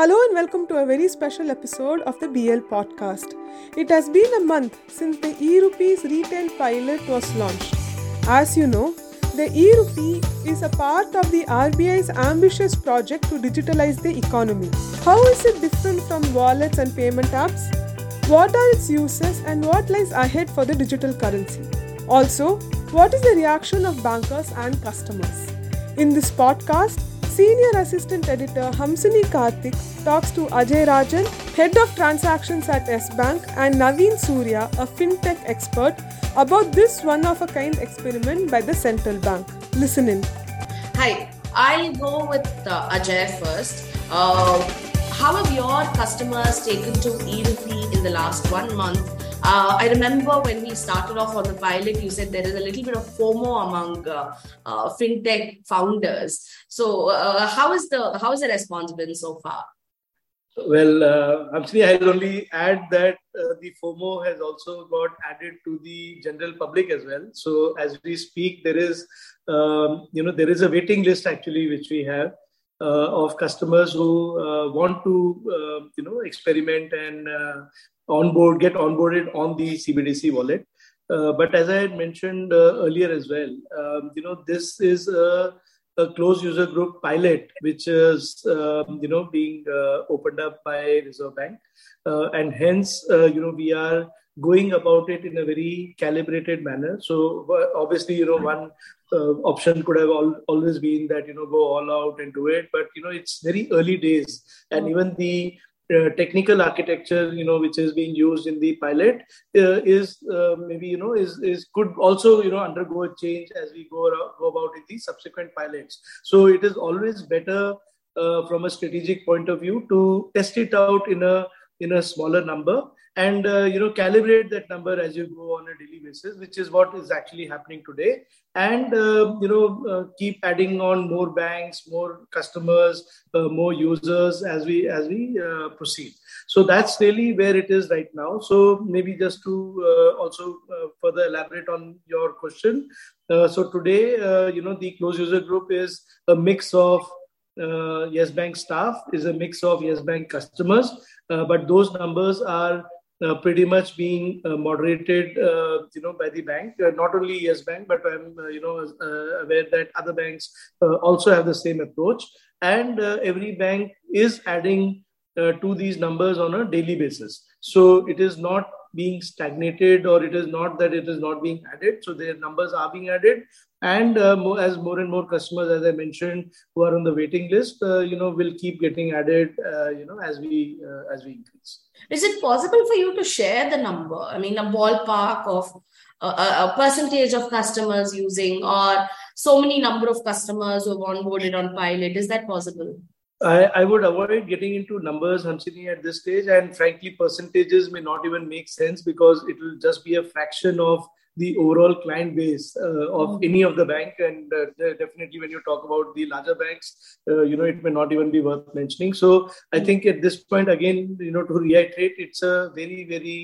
Hello and welcome to a very special episode of the BL podcast. It has been a month since the e-rupees retail pilot was launched. As you know, the e-rupee is a part of the RBI's ambitious project to digitalize the economy. How is it different from wallets and payment apps? What are its uses and what lies ahead for the digital currency? Also, what is the reaction of bankers and customers? In this podcast, Senior Assistant Editor Hamsini Karthik talks to Ajay Rajan, Head of Transactions at Yes Bank, and Navin Surya, a fintech expert, about this one of a kind experiment by the central bank. Listen in. Hi, I'll go with uh, Ajay first. Uh, how have your customers taken to e-rupee in the last one month? Uh, I remember when we started off on the pilot, you said there is a little bit of FOMO among uh, uh, fintech founders. So, uh, how is the how is the response been so far? Well, uh, actually, I'll only add that uh, the FOMO has also got added to the general public as well. So, as we speak, there is, um, you know, there is a waiting list actually which we have uh, of customers who uh, want to, uh, you know, experiment and uh, onboard, get onboarded on the CBDC wallet. but as I had mentioned earlier as well, um, you know, this is a a closed user group pilot, which is um, you know being uh, opened up by Reserve Bank, uh, and hence uh, you know we are going about it in a very calibrated manner. So obviously you know one uh, option could have al- always been that you know go all out and do it, but you know it's very early days, and even the uh, technical architecture you know which is being used in the pilot uh, is uh, maybe you know is is could also you know undergo a change as we go, around, go about in the subsequent pilots. So it is always better uh, from a strategic point of view to test it out in a in a smaller number and uh, you know calibrate that number as you go on a daily basis which is what is actually happening today. And uh, you know uh, keep adding on more banks more customers uh, more users as we as we uh, proceed. So that's really where it is right now. So maybe just to uh, also further elaborate on your question. So today you know the closed user group is a mix of yes bank staff is a mix of yes bank customers but those numbers are uh, pretty much being uh, moderated, uh, you know, by the bank. Uh, not only Yes Bank, but I'm, uh, you know, uh, aware that other banks also have the same approach. And every bank is adding to these numbers on a daily basis. So it is not being stagnated or it is not that it is not being added so their numbers are being added and uh, more, as more and more customers as i mentioned who are on the waiting list uh, you know will keep getting added uh, you know as we as we increase is it possible for you to share the number? I mean, a ballpark of a, a percentage of customers using or so many number of customers who have onboarded on pilot. Is that possible? I, I would avoid getting into numbers, Hamsini, at this stage. And frankly, percentages may not even make sense because it will just be a fraction of the overall client base uh, of any of the bank. And uh, definitely when you talk about the larger banks uh, you know it may not even be worth mentioning. So i think at this point again you know to reiterate it's a very very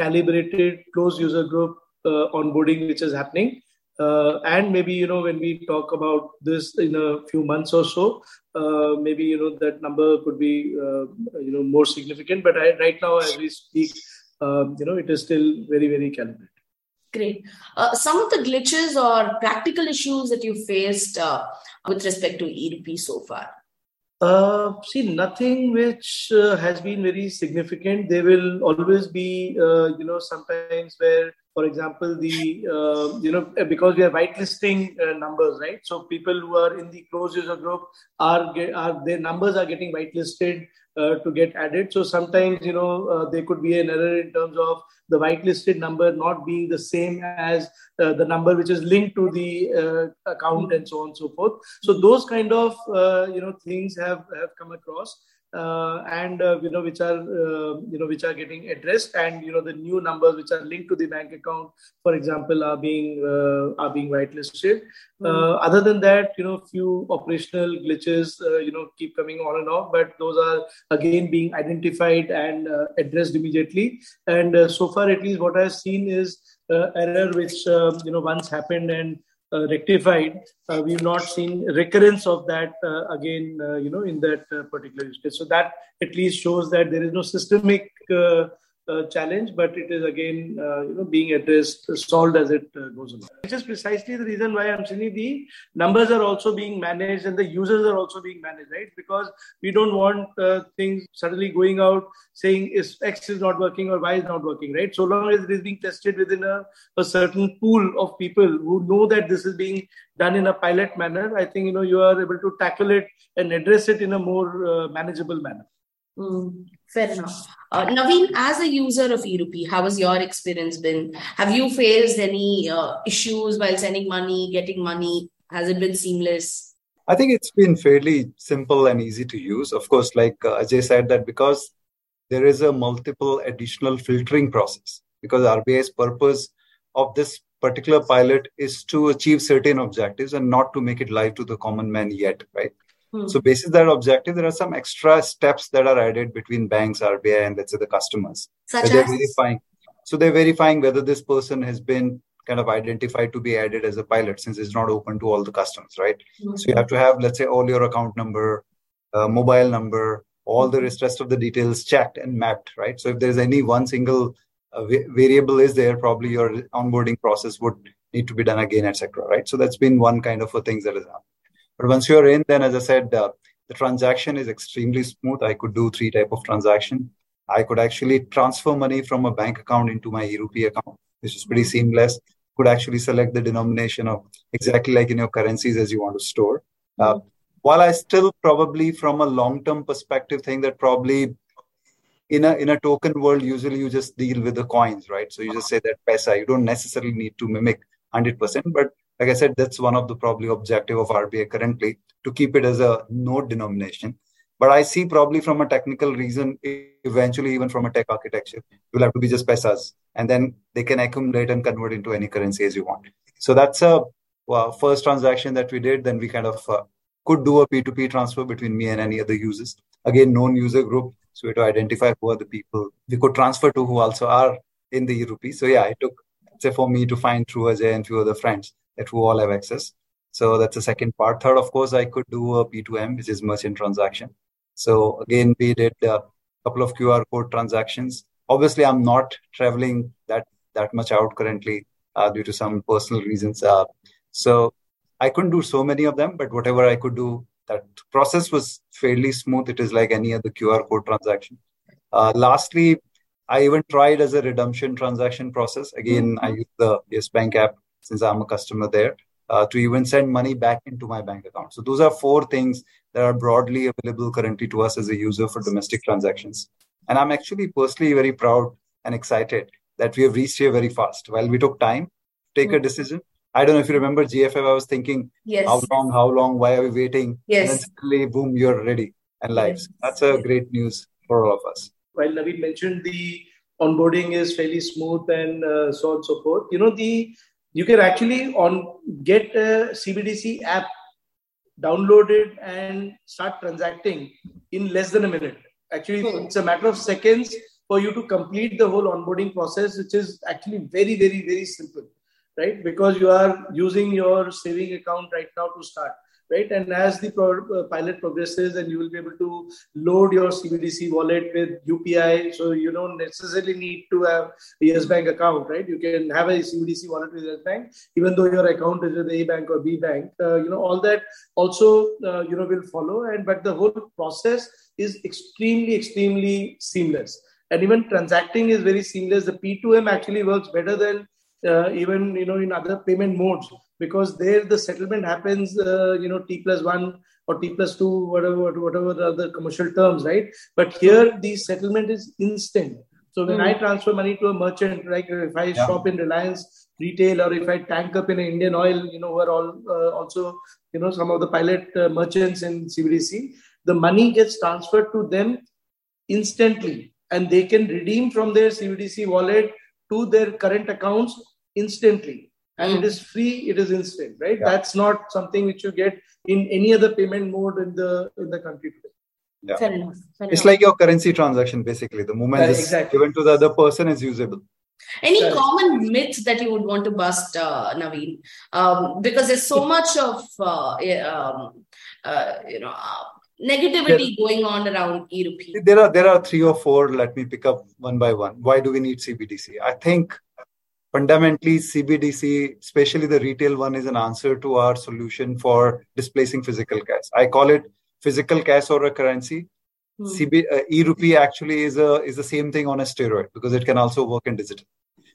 calibrated close user group uh, onboarding which is happening. Uh, and maybe you know when we talk about this in a few months or so uh, maybe you know that number could be you know more significant. But I, right now as we speak you know it is still very very calibrated Great. Uh, some of the glitches or practical issues that you faced uh, with respect to e so far? Uh, see, nothing which uh, has been very significant. There will always be, uh, you know, sometimes where, for example, the, uh, you know, because we are whitelisting numbers, right? So people who are in the closed user group are, are their numbers are getting whitelisted uh, to get added. So sometimes, you know, uh, there could be an error in terms of the whitelisted number not being the same as uh, the number which is linked to the uh, account and so on and so forth. So those kind of, uh, you know, things have, have come across uh, and uh, you know which are uh, you know which are getting addressed and you know the new numbers which are linked to the bank account for example are being uh, are being whitelisted mm. other than that you know few operational glitches uh, you know keep coming on and off but those are again being identified and addressed immediately and so far at least what i've seen is error which you know once happened and rectified, uh, we've not seen recurrence of that uh, again, you know, in that particular use case. So that at least shows that there is no systemic challenge, but it is again, uh, you know, being addressed, solved as it uh, goes along. Which is precisely the reason why I'm saying the numbers are also being managed and the users are also being managed, right? Because we don't want uh, things suddenly going out saying is X is not working or Y is not working, right? So long as it is being tested within a, a certain pool of people who know that this is being done in a pilot manner, I think you know you are able to tackle it and address it in a more uh, manageable manner. Mm, fair enough. Uh, Navin, as a user of eRupee, how has your experience been? Have you faced any uh, issues while sending money, getting money? Has it been seamless? I think it's been fairly simple and easy to use. Of course, like uh, Ajay said, that because there is a multiple additional filtering process, because RBI's purpose of this particular pilot is to achieve certain objectives and not to make it live to the common man yet, right? Hmm. So, basis that objective, there are some extra steps that are added between banks, RBI, and let's say the customers. Such as? They're verifying. So, they're verifying whether this person has been kind of identified to be added as a pilot since it's not open to all the customers, right? Mm-hmm. So, you have to have, let's say, all your account number, uh, mobile number, all the hmm. rest of the details checked and mapped, right? So, if there's any one single uh, variable is there, probably your onboarding process would need to be done again, etc. Right? So that's been one kind of a thing that has happened. But once you're in, then as I said, uh, the transaction is extremely smooth. I could do three type of transaction. I could actually transfer money from a bank account into my eRupee account, which is pretty seamless. Could actually select the denomination of exactly like in your currencies as you want to store. Uh, while I still probably from a long-term perspective think that probably in a in a token world, usually you just deal with the coins, right? So you just say that pesa. You don't necessarily need to mimic 100%, but like I said, that's one of the probably objective of RBI currently to keep it as a node denomination. But I see probably from a technical reason, eventually even from a tech architecture, it will have to be just pesas, and then they can accumulate and convert into any currency as you want. So that's a well, first transaction that we did. Then we kind of uh, could do a P2P transfer between me and any other users. Again, known user group. So we had to identify who are the people we could transfer to who also are in the eRupee. So yeah, it took say for me to find through Ajay and few other friends who all have access. So that's the second part. Third, of course, I could do a P2M, which is merchant transaction. So again, we did a couple of QR code transactions. Obviously, I'm not traveling that that much out currently uh, due to some personal reasons. Uh, so I couldn't do so many of them, but whatever I could do, that process was fairly smooth. It is like any other QR code transaction. Uh, lastly, I even tried as a redemption transaction process. Again, mm-hmm. I used the Yes Bank app since I'm a customer there, uh, to even send money back into my bank account. So those are four things that are broadly available currently to us as a user for domestic transactions. And I'm actually personally very proud and excited that we have reached here very fast. While we took time to take mm-hmm. a decision, I don't know if you remember GFF. I was thinking, yes. how long, how long, why are we waiting? Yes. And then suddenly, boom, you're ready and live. Yes. That's a great news for all of us. While Navin mentioned the onboarding is fairly smooth and uh, so on and so forth, you know, the you can actually on get a CBDC app downloaded and start transacting in less than a minute. Actually, hmm. it's a matter of seconds for you to complete the whole onboarding process, which is actually very, very, very simple, right? Because you are using your saving account right now to start right? And as the pro- uh, pilot progresses, and you will be able to load your CBDC wallet with UPI, so you don't necessarily need to have a Yes Bank account, right? You can have a CBDC wallet with Yes Bank, even though your account is with A Bank or B Bank. Uh, you know, all that also uh, you know will follow, and but the whole process is extremely, extremely seamless. And even transacting is very seamless. The P2M actually works better than uh, even you know in other payment modes because there the settlement happens, uh, you know, T plus one or T plus two, whatever, whatever the other commercial terms, right? But here the settlement is instant. So when mm. I transfer money to a merchant, like if I yeah. shop in Reliance retail or if I tank up in Indian Oil, you know, we're all uh, also, you know, some of the pilot uh, merchants in CBDC, the money gets transferred to them instantly and they can redeem from their CBDC wallet to their current accounts instantly and mm. it is free it is instant right yeah. that's not something which you get in any other payment mode in the in the country today yeah. Fair enough. Fair it's enough. like your currency transaction basically the moment is exactly. given to the other person is usable Any right. common myths that you would want to bust, uh, Navin? Um, because there's so much of uh, um, uh, you know uh, negativity there, going on around e-rupee. There are there are three or four. Let me pick up one by one. Why do we need CBDC? I think fundamentally CBDC, especially the retail one, is an answer to our solution for displacing physical cash. I call it physical cash or a currency. Hmm. CB, uh, e-rupee actually is a is the same thing on a steroid because it can also work in digital.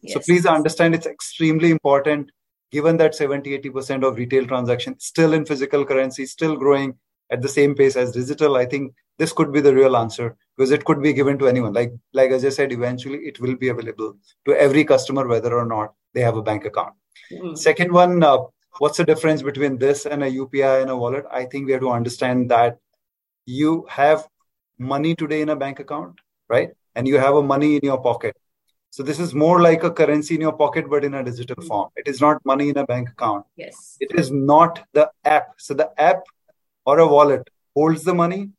Yes. So please understand it's extremely important given that 70 80% of retail transactions still in physical currency, still growing at the same pace as digital. I think this could be the real answer because it could be given to anyone. Like like as I said, eventually it will be available to every customer whether or not they have a bank account. Mm-hmm. Second one, uh, what's the difference between this and a UPI and a wallet? I think we have to understand that you have money today in a bank account, right? And you have a money in your pocket. So this is more like a currency in your pocket, but in a digital mm-hmm. form. It is not money in a bank account. Yes. It is not the app. So the app or a wallet holds the money.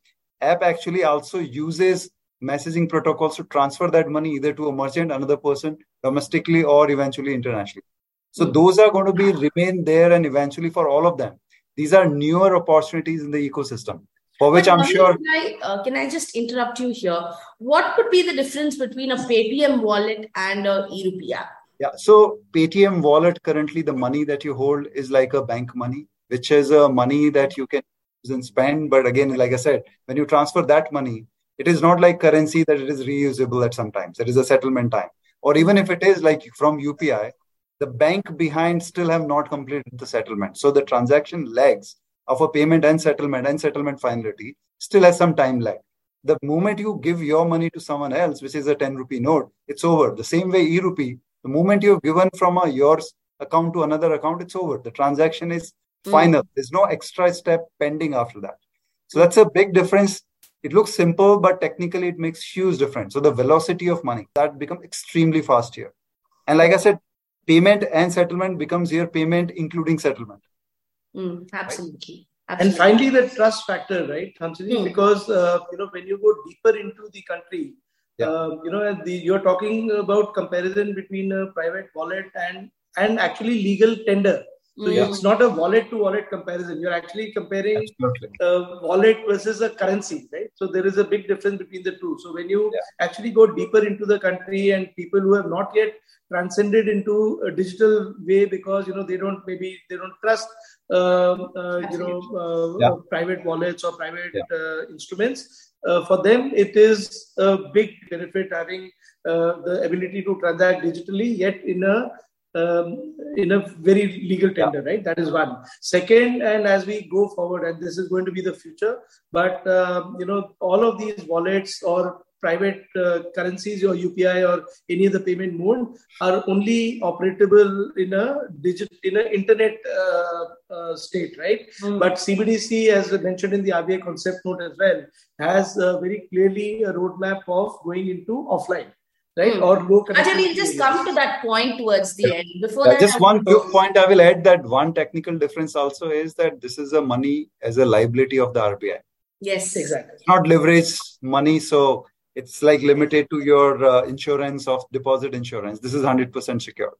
App actually also uses messaging protocols to transfer that money either to a merchant, another person, domestically or eventually internationally. So mm-hmm. those are going to be remain there and eventually for all of them. These are newer opportunities in the ecosystem for which I'm sure. Can I, uh, can I just interrupt you here? What could be the difference between a Paytm wallet and a e-rupee app? Yeah, so Paytm wallet currently the money that you hold is like a bank money, which is a money that you can and spend. But again, like I said, when you transfer that money, it is not like currency that it is reusable at some times. There is a settlement time, or even if it is like from UPI, the bank behind still have not completed the settlement. So the transaction lags of a payment and settlement and settlement finality still has some time lag. The moment you give your money to someone else, which is a 10 rupee note, it's over. The same way e rupee, the moment you've given from a yours account to another account, it's over. The transaction is. Final. Mm. There's no extra step pending after that. So that's a big difference. It looks simple, but technically it makes huge difference. So the velocity of money that becomes extremely fast here. And like I said, payment and settlement becomes here payment including settlement. Mm, absolutely. Right? And finally, the trust factor, right, Hamsini? Mm. Because uh, you know when you go deeper into the country, yeah. uh, you know the, you're talking about comparison between a private wallet and and actually legal tender. So yeah. it's not a wallet to wallet comparison. You're actually comparing a wallet versus a currency, right? So there is a big difference between the two. So when you yeah. actually go deeper into the country and people who have not yet transcended into a digital way because you know they don't maybe they don't trust um, uh, you know uh, yeah. private wallets or private uh, instruments. Uh, for them, it is a big benefit having uh, the ability to transact digitally, yet in a um, in a very legal tender, yeah. right? That is one. Second, and as we go forward, and this is going to be the future, but um, you know, all of these wallets or private uh, currencies or UPI or any other payment mode are only operable in a digital in an internet uh, uh, state, right? Mm. But CBDC, as mentioned in the RBI concept note as well, has very clearly a roadmap of going into offline right? Hmm. Or low Actually, we'll just come to that point towards the end. Before that, just one quick point I will add that one technical difference also is that this is a money as a liability of the RBI. Yes, exactly. It's not leverage money, so it's like limited to your uh, insurance of deposit insurance. This is 100% secure.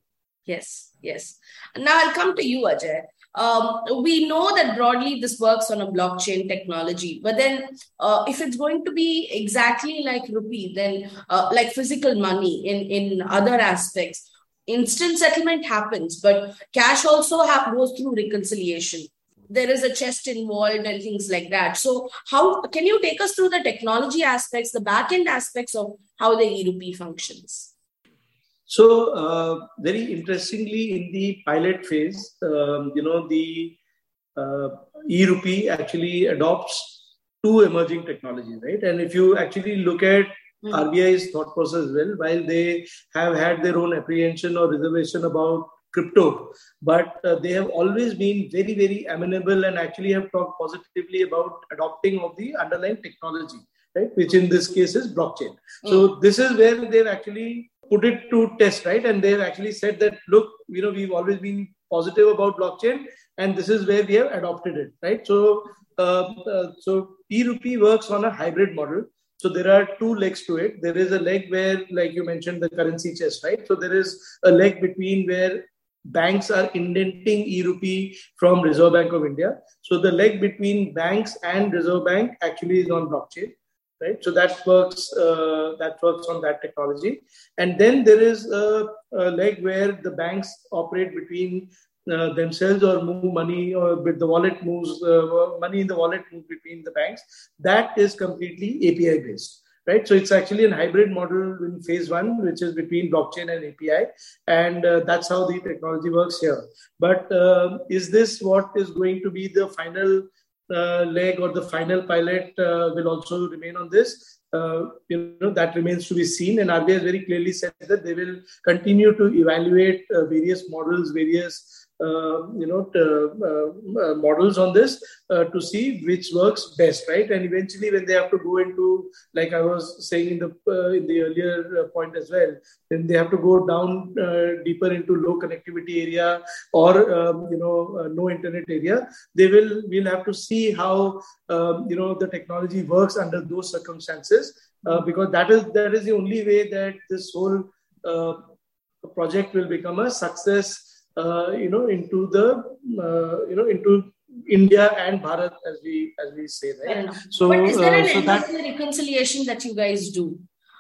Yes, yes. Now I'll come to you, Ajay. Um, we know that broadly this works on a blockchain technology, but then uh, if it's going to be exactly like rupee, then uh, like physical money in in other aspects, instant settlement happens, but cash also goes through reconciliation. There is a chest involved and things like that. So, how can you take us through the technology aspects, the back end aspects of how the e-rupee functions? So, uh, very interestingly, in the pilot phase, um, you know, the uh, e-rupee actually adopts two emerging technologies, right? And if you actually look at mm. RBI's thought process well, while they have had their own apprehension or reservation about crypto, but uh, they have always been very, very amenable and actually have talked positively about adopting of the underlying technology, right? Which in this case is blockchain. Mm. So this is where they've actually put it to test, right? And they've actually said that, look, you know, we've always been positive about blockchain, and this is where we have adopted it, right? So, uh, uh, so e-rupee works on a hybrid model. So there are two legs to it. There is a leg where, like you mentioned, the currency chest, right? So there is a leg between where banks are indenting e-rupee from Reserve Bank of India. So the leg between banks and Reserve Bank actually is on blockchain, right? So that works. Uh, that works on that technology. And then there is a, a leg where the banks operate between uh, themselves or move money or with the wallet moves uh, money in the wallet moves between the banks that is completely api based right so it's actually a hybrid model in phase one which is between blockchain and api and uh, that's how the technology works here but uh, is this what is going to be the final leg or the final pilot will also remain on this. Uh, you know that remains to be seen. And RBI has very clearly said that they will continue to evaluate uh, various models various uh, you know uh, uh, models on this to see which works best right? And eventually when they have to go into like i was saying in the in the earlier point as well then they have to go down deeper into low connectivity area or um, you know no internet area. They will will have to see how um, you know the technology works under those circumstances uh, because that is that is the only way that this whole uh, project will become a success uh, you know, into the, uh, you know, into India and Bharat, as we as we say, right? So, but is there an uh, so that, reconciliation that you guys do?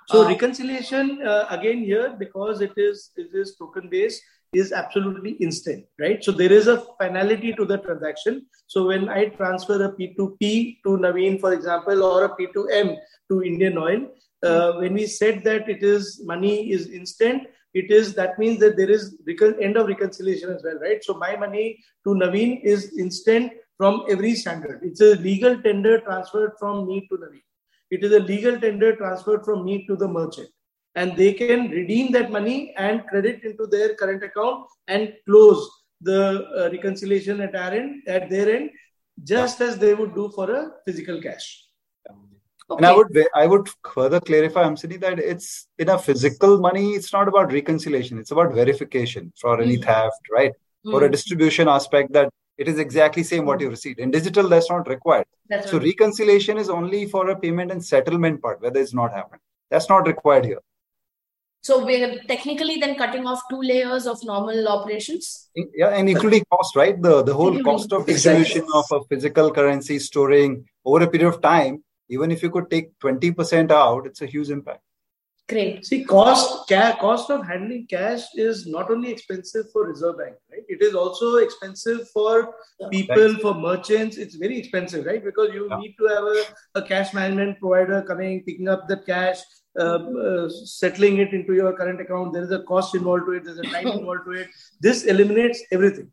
So uh, reconciliation uh, again here because it is it is token based is absolutely instant, right? So there is a finality to the transaction. So when I transfer a P2P to Navin, for example, or a P2M to Indian Oil, uh, when we said that it is money is instant, it is that means that there is end of reconciliation as well, right? So my money to Navin is instant from every standard. It's a legal tender transferred from me to Navin. It is a legal tender transferred from me to the merchant. And they can redeem that money and credit into their current account and close the uh, reconciliation at our end, at their end, just as they would do for a physical cash. Okay. And I would I would further clarify, Hamsini, that it's in a physical money, it's not about reconciliation, it's about verification for any mm. theft, right? Mm. For a distribution aspect that it is exactly same what you received. In digital, that's not required. That's so right. reconciliation is only for a payment and settlement part, whether it's not happened. That's not required here. So we're technically then cutting off two layers of normal operations. Yeah, and including cost, right? The the whole cost of distribution exactly. of a physical currency storing over a period of time even if you could take 20% out, it's a huge impact. Great. See, cost ca- cost of handling cash is not only expensive for Reserve Bank, right? It is also expensive for people, for merchants. It's very expensive, right? Because you yeah. need to have a, a, cash management provider coming, picking up the cash, uh, uh, settling it into your current account. There is a cost involved to it. There's a time involved to it. This eliminates everything.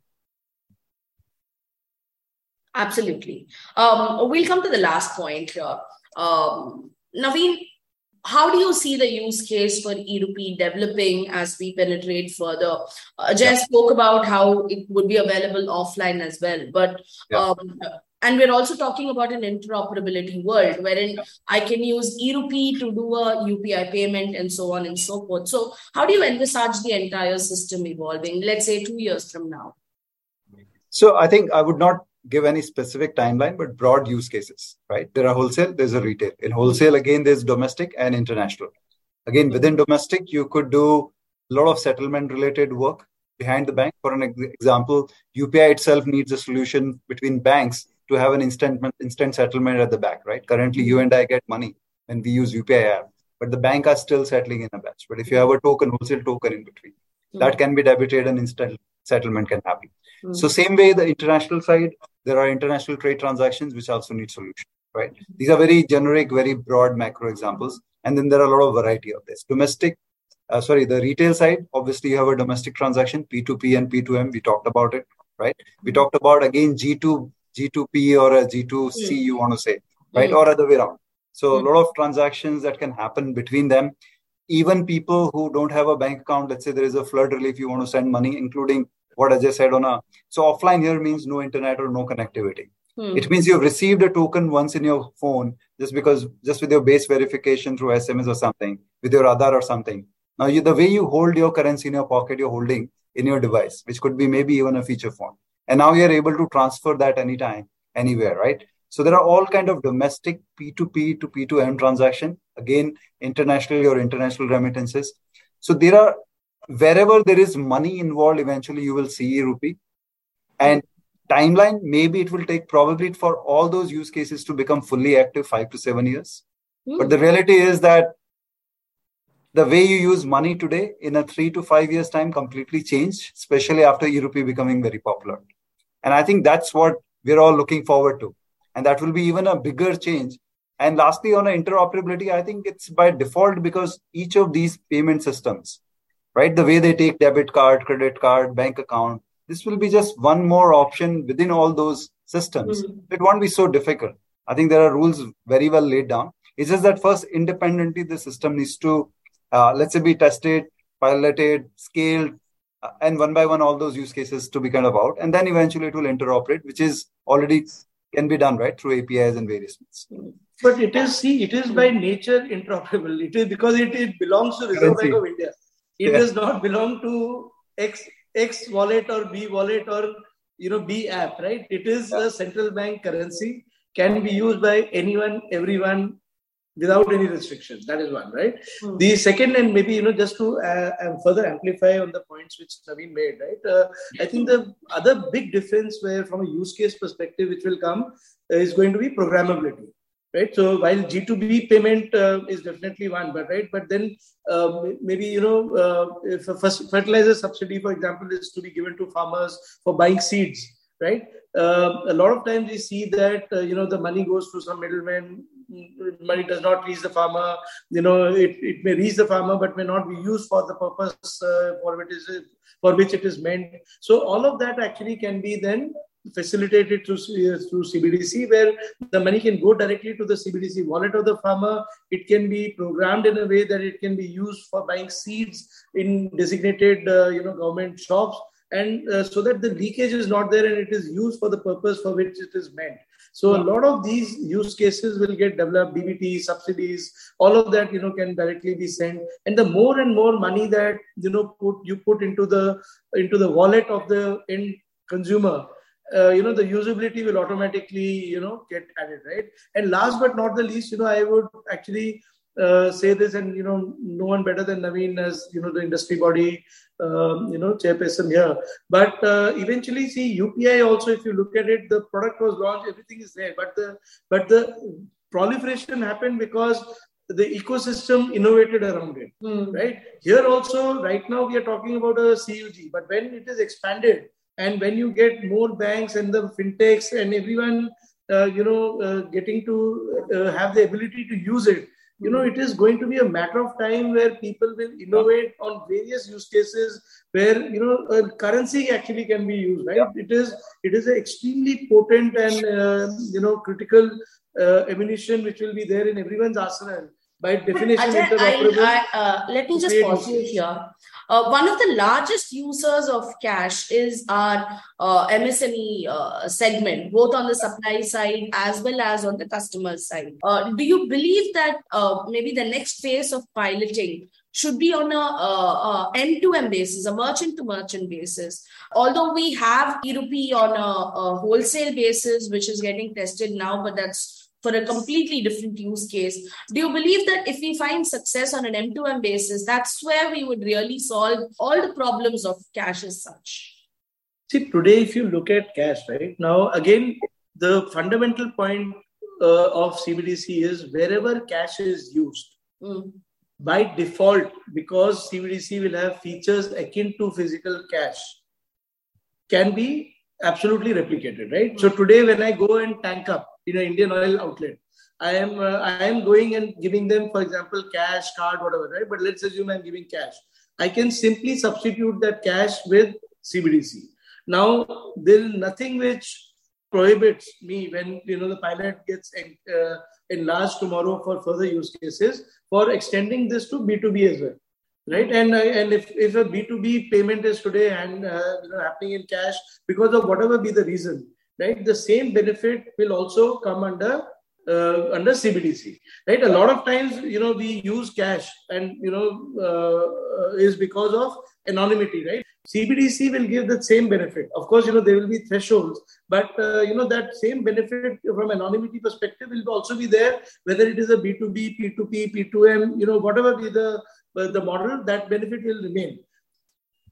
Absolutely. Um, we'll come to the last point here. Um, Navin, how do you see the use case for e-rupee developing as we penetrate further? Uh, yeah. spoke about how it would be available offline as well, but yeah. um, and we're also talking about an interoperability world wherein I can use e-rupee to do a UPI payment and so on and so forth. So, how do you envisage the entire system evolving? Let's say two years from now. So, I think I would not give any specific timeline, but broad use cases, right? There are wholesale, there's a retail. In wholesale, again, there's domestic and international. Again, within domestic, you could do a lot of settlement related work behind the bank. For an example, UPI itself needs a solution between banks to have an instant instant settlement at the back, right? Currently, you and I get money when we use UPI app, but the bank are still settling in a batch. But if you have a token, wholesale token in between, mm-hmm. that can be debited and instant settlement can happen. Mm-hmm. So same way, the international side, there are international trade transactions which also need solution, right? These are very generic, very broad macro examples. And then there are a lot of variety of this. Domestic, uh, sorry, the retail side, obviously you have a domestic transaction, P2P and P2M. We talked about it, right? We talked about again G2, G2P or a G2C, mm. you want to say, right? Mm. Or other way around. So mm. a lot of transactions that can happen between them. Even people who don't have a bank account, let's say there is a flood relief, you want to send money, including what I just said on a so offline here means no internet or no connectivity. Hmm. It means you've received a token once in your phone just because just with your base verification through SMS or something, with your Aadhaar or something. Now you, the way you hold your currency in your pocket, you're holding in your device, which could be maybe even a feature phone. And now you're able to transfer that anytime, anywhere, right? So there are all kind of domestic P2P to P2M transaction, again, internationally or international remittances. So there are, wherever there is money involved, eventually you will see rupee. And timeline, maybe it will take probably for all those use cases to become fully active five to seven years. Mm. But the reality is that the way you use money today in a three to five years time completely changed, especially after e-rupee becoming very popular. And I think that's what we're all looking forward to and that will be even a bigger change and lastly on interoperability i think it's by default because each of these payment systems right the way they take debit card credit card bank account this will be just one more option within all those systems mm-hmm. it won't be so difficult i think there are rules very well laid down it's just that first independently the system needs to uh, let's say be tested piloted scaled uh, and one by one all those use cases to be kind of out and then eventually it will interoperate which is already can be done right through APIs and various means. But it is see, it is by nature interoperable. It is because it, it belongs to Reserve Bank of India. It yeah. does not belong to X X wallet or B wallet or you know B app, right? It is a central bank currency, can be used by anyone, everyone, without any restrictions. That is one, right? Mm-hmm. The second, and maybe you know, just to uh, uh, further amplify on the points which Navin made, right? Uh, I think the other big difference, where from a use case perspective, which will come, uh, is going to be programmability. Right, so while G2B payment uh, is definitely one, but right, but then um, maybe you know if a fertilizer subsidy, for example, is to be given to farmers for buying seeds, right? Uh, a lot of times we see that uh, you know the money goes to some middleman money does not reach the farmer you know it, it may reach the farmer but may not be used for the purpose uh, for which it is for which it is meant so all of that actually can be then facilitated through through CBDC, where the money can go directly to the CBDC wallet of the farmer. It can be programmed in a way that it can be used for buying seeds in designated, uh, you know, government shops. And uh, so that the leakage is not there and it is used for the purpose for which it is meant. So a lot of these use cases will get developed dbt subsidies all of that you know can directly be sent. And the more and more money that you know put you put into the into the wallet of the end consumer uh, you know the usability will automatically you know get added right and last but not the least you know i would actually uh, say this, and you know, no one better than Navin as you know the industry body, um, you know, chairperson here. But uh, eventually, see UPI also. If you look at it, the product was launched, everything is there, but the but the proliferation happened because the ecosystem innovated around it, mm. right? Here also, right now we are talking about a CUG, but when it is expanded and when you get more banks and the fintechs and everyone, uh, you know, uh, getting to uh, have the ability to use it, you know it is going to be a matter of time where people will innovate on various use cases where you know a currency actually can be used right? It is it is an extremely potent and uh, you know critical uh, ammunition which will be there in everyone's arsenal by definition Ajay, I, I, uh, let me just pause you here uh, one of the largest users of cash is our uh, MSME uh, segment, both on the supply side as well as on the customer side. Uh, do you believe that uh, maybe the next phase of piloting should be on a, a end-to-end basis, a merchant-to-merchant basis. Although we have e rupee on a, a wholesale basis, which is getting tested now, but that's for a completely different use case. Do you believe that if we find success on an M2M basis, that's where we would really solve all the problems of cash as such? See, today, if you look at cash, right now, again, the fundamental point uh, of CBDC is wherever cash is used, mm. by default, because CBDC will have features akin to physical cash, can be absolutely replicated, right? Mm. So today, when I go and tank up, in an Indian oil outlet. I am uh, I am going and giving them, for example, cash, card, whatever, right? But let's assume I'm giving cash. I can simply substitute that cash with CBDC. Now there is nothing which prohibits me when you know the pilot gets uh, enlarged tomorrow for further use cases for extending this to B2B as well right and uh, and if, if a b2b payment is today and uh, you know, happening in cash because of whatever be the reason right? The same benefit will also come under uh, under CBDC, right? A lot of times, you know, we use cash, and you know, uh, is because of anonymity, right? CBDC will give the same benefit. Of course, you know there will be thresholds, but uh, you know that same benefit from anonymity perspective will also be there, whether it is a B2B, P2P, P2M, you know whatever be the uh, the model, that benefit will remain.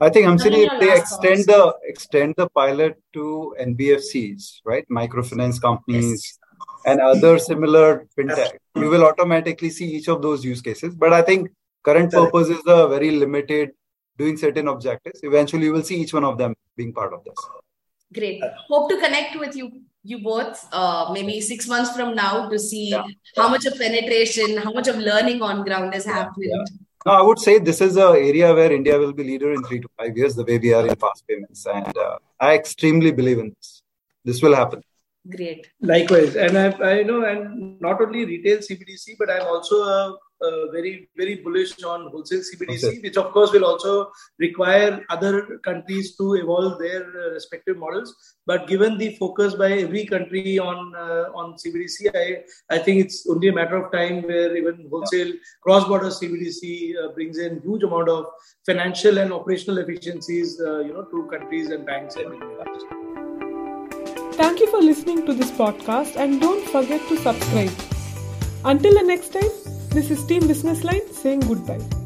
I think Hamsini, if they extend the extend the pilot to NBFCs, right, microfinance companies, yes. and other similar fintech, you will automatically see each of those use cases. But I think current purpose is a very limited doing certain objectives. Eventually you will see each one of them being part of this. Great. Hope to connect with you you both uh, maybe six months from now to see yeah. how much of penetration how much of learning on ground has happened. Yeah. No i would say this is an area where india will be leader in three to five years the way we are in fast payments. And uh, i extremely believe in this. This will happen. Great. Likewise. And I, I know and not only retail cbdc but i'm also a uh, very very bullish on wholesale CBDC, okay. which of course will also require other countries to evolve their uh, respective models. But given the focus by every country on uh, on CBDC, I I think it's only a matter of time where even wholesale cross border CBDC uh, brings in huge amount of financial and operational efficiencies, uh, you know, to countries and banks and Thank you for listening to this podcast and don't forget to subscribe. Until the next time, this is Team Business Line saying goodbye.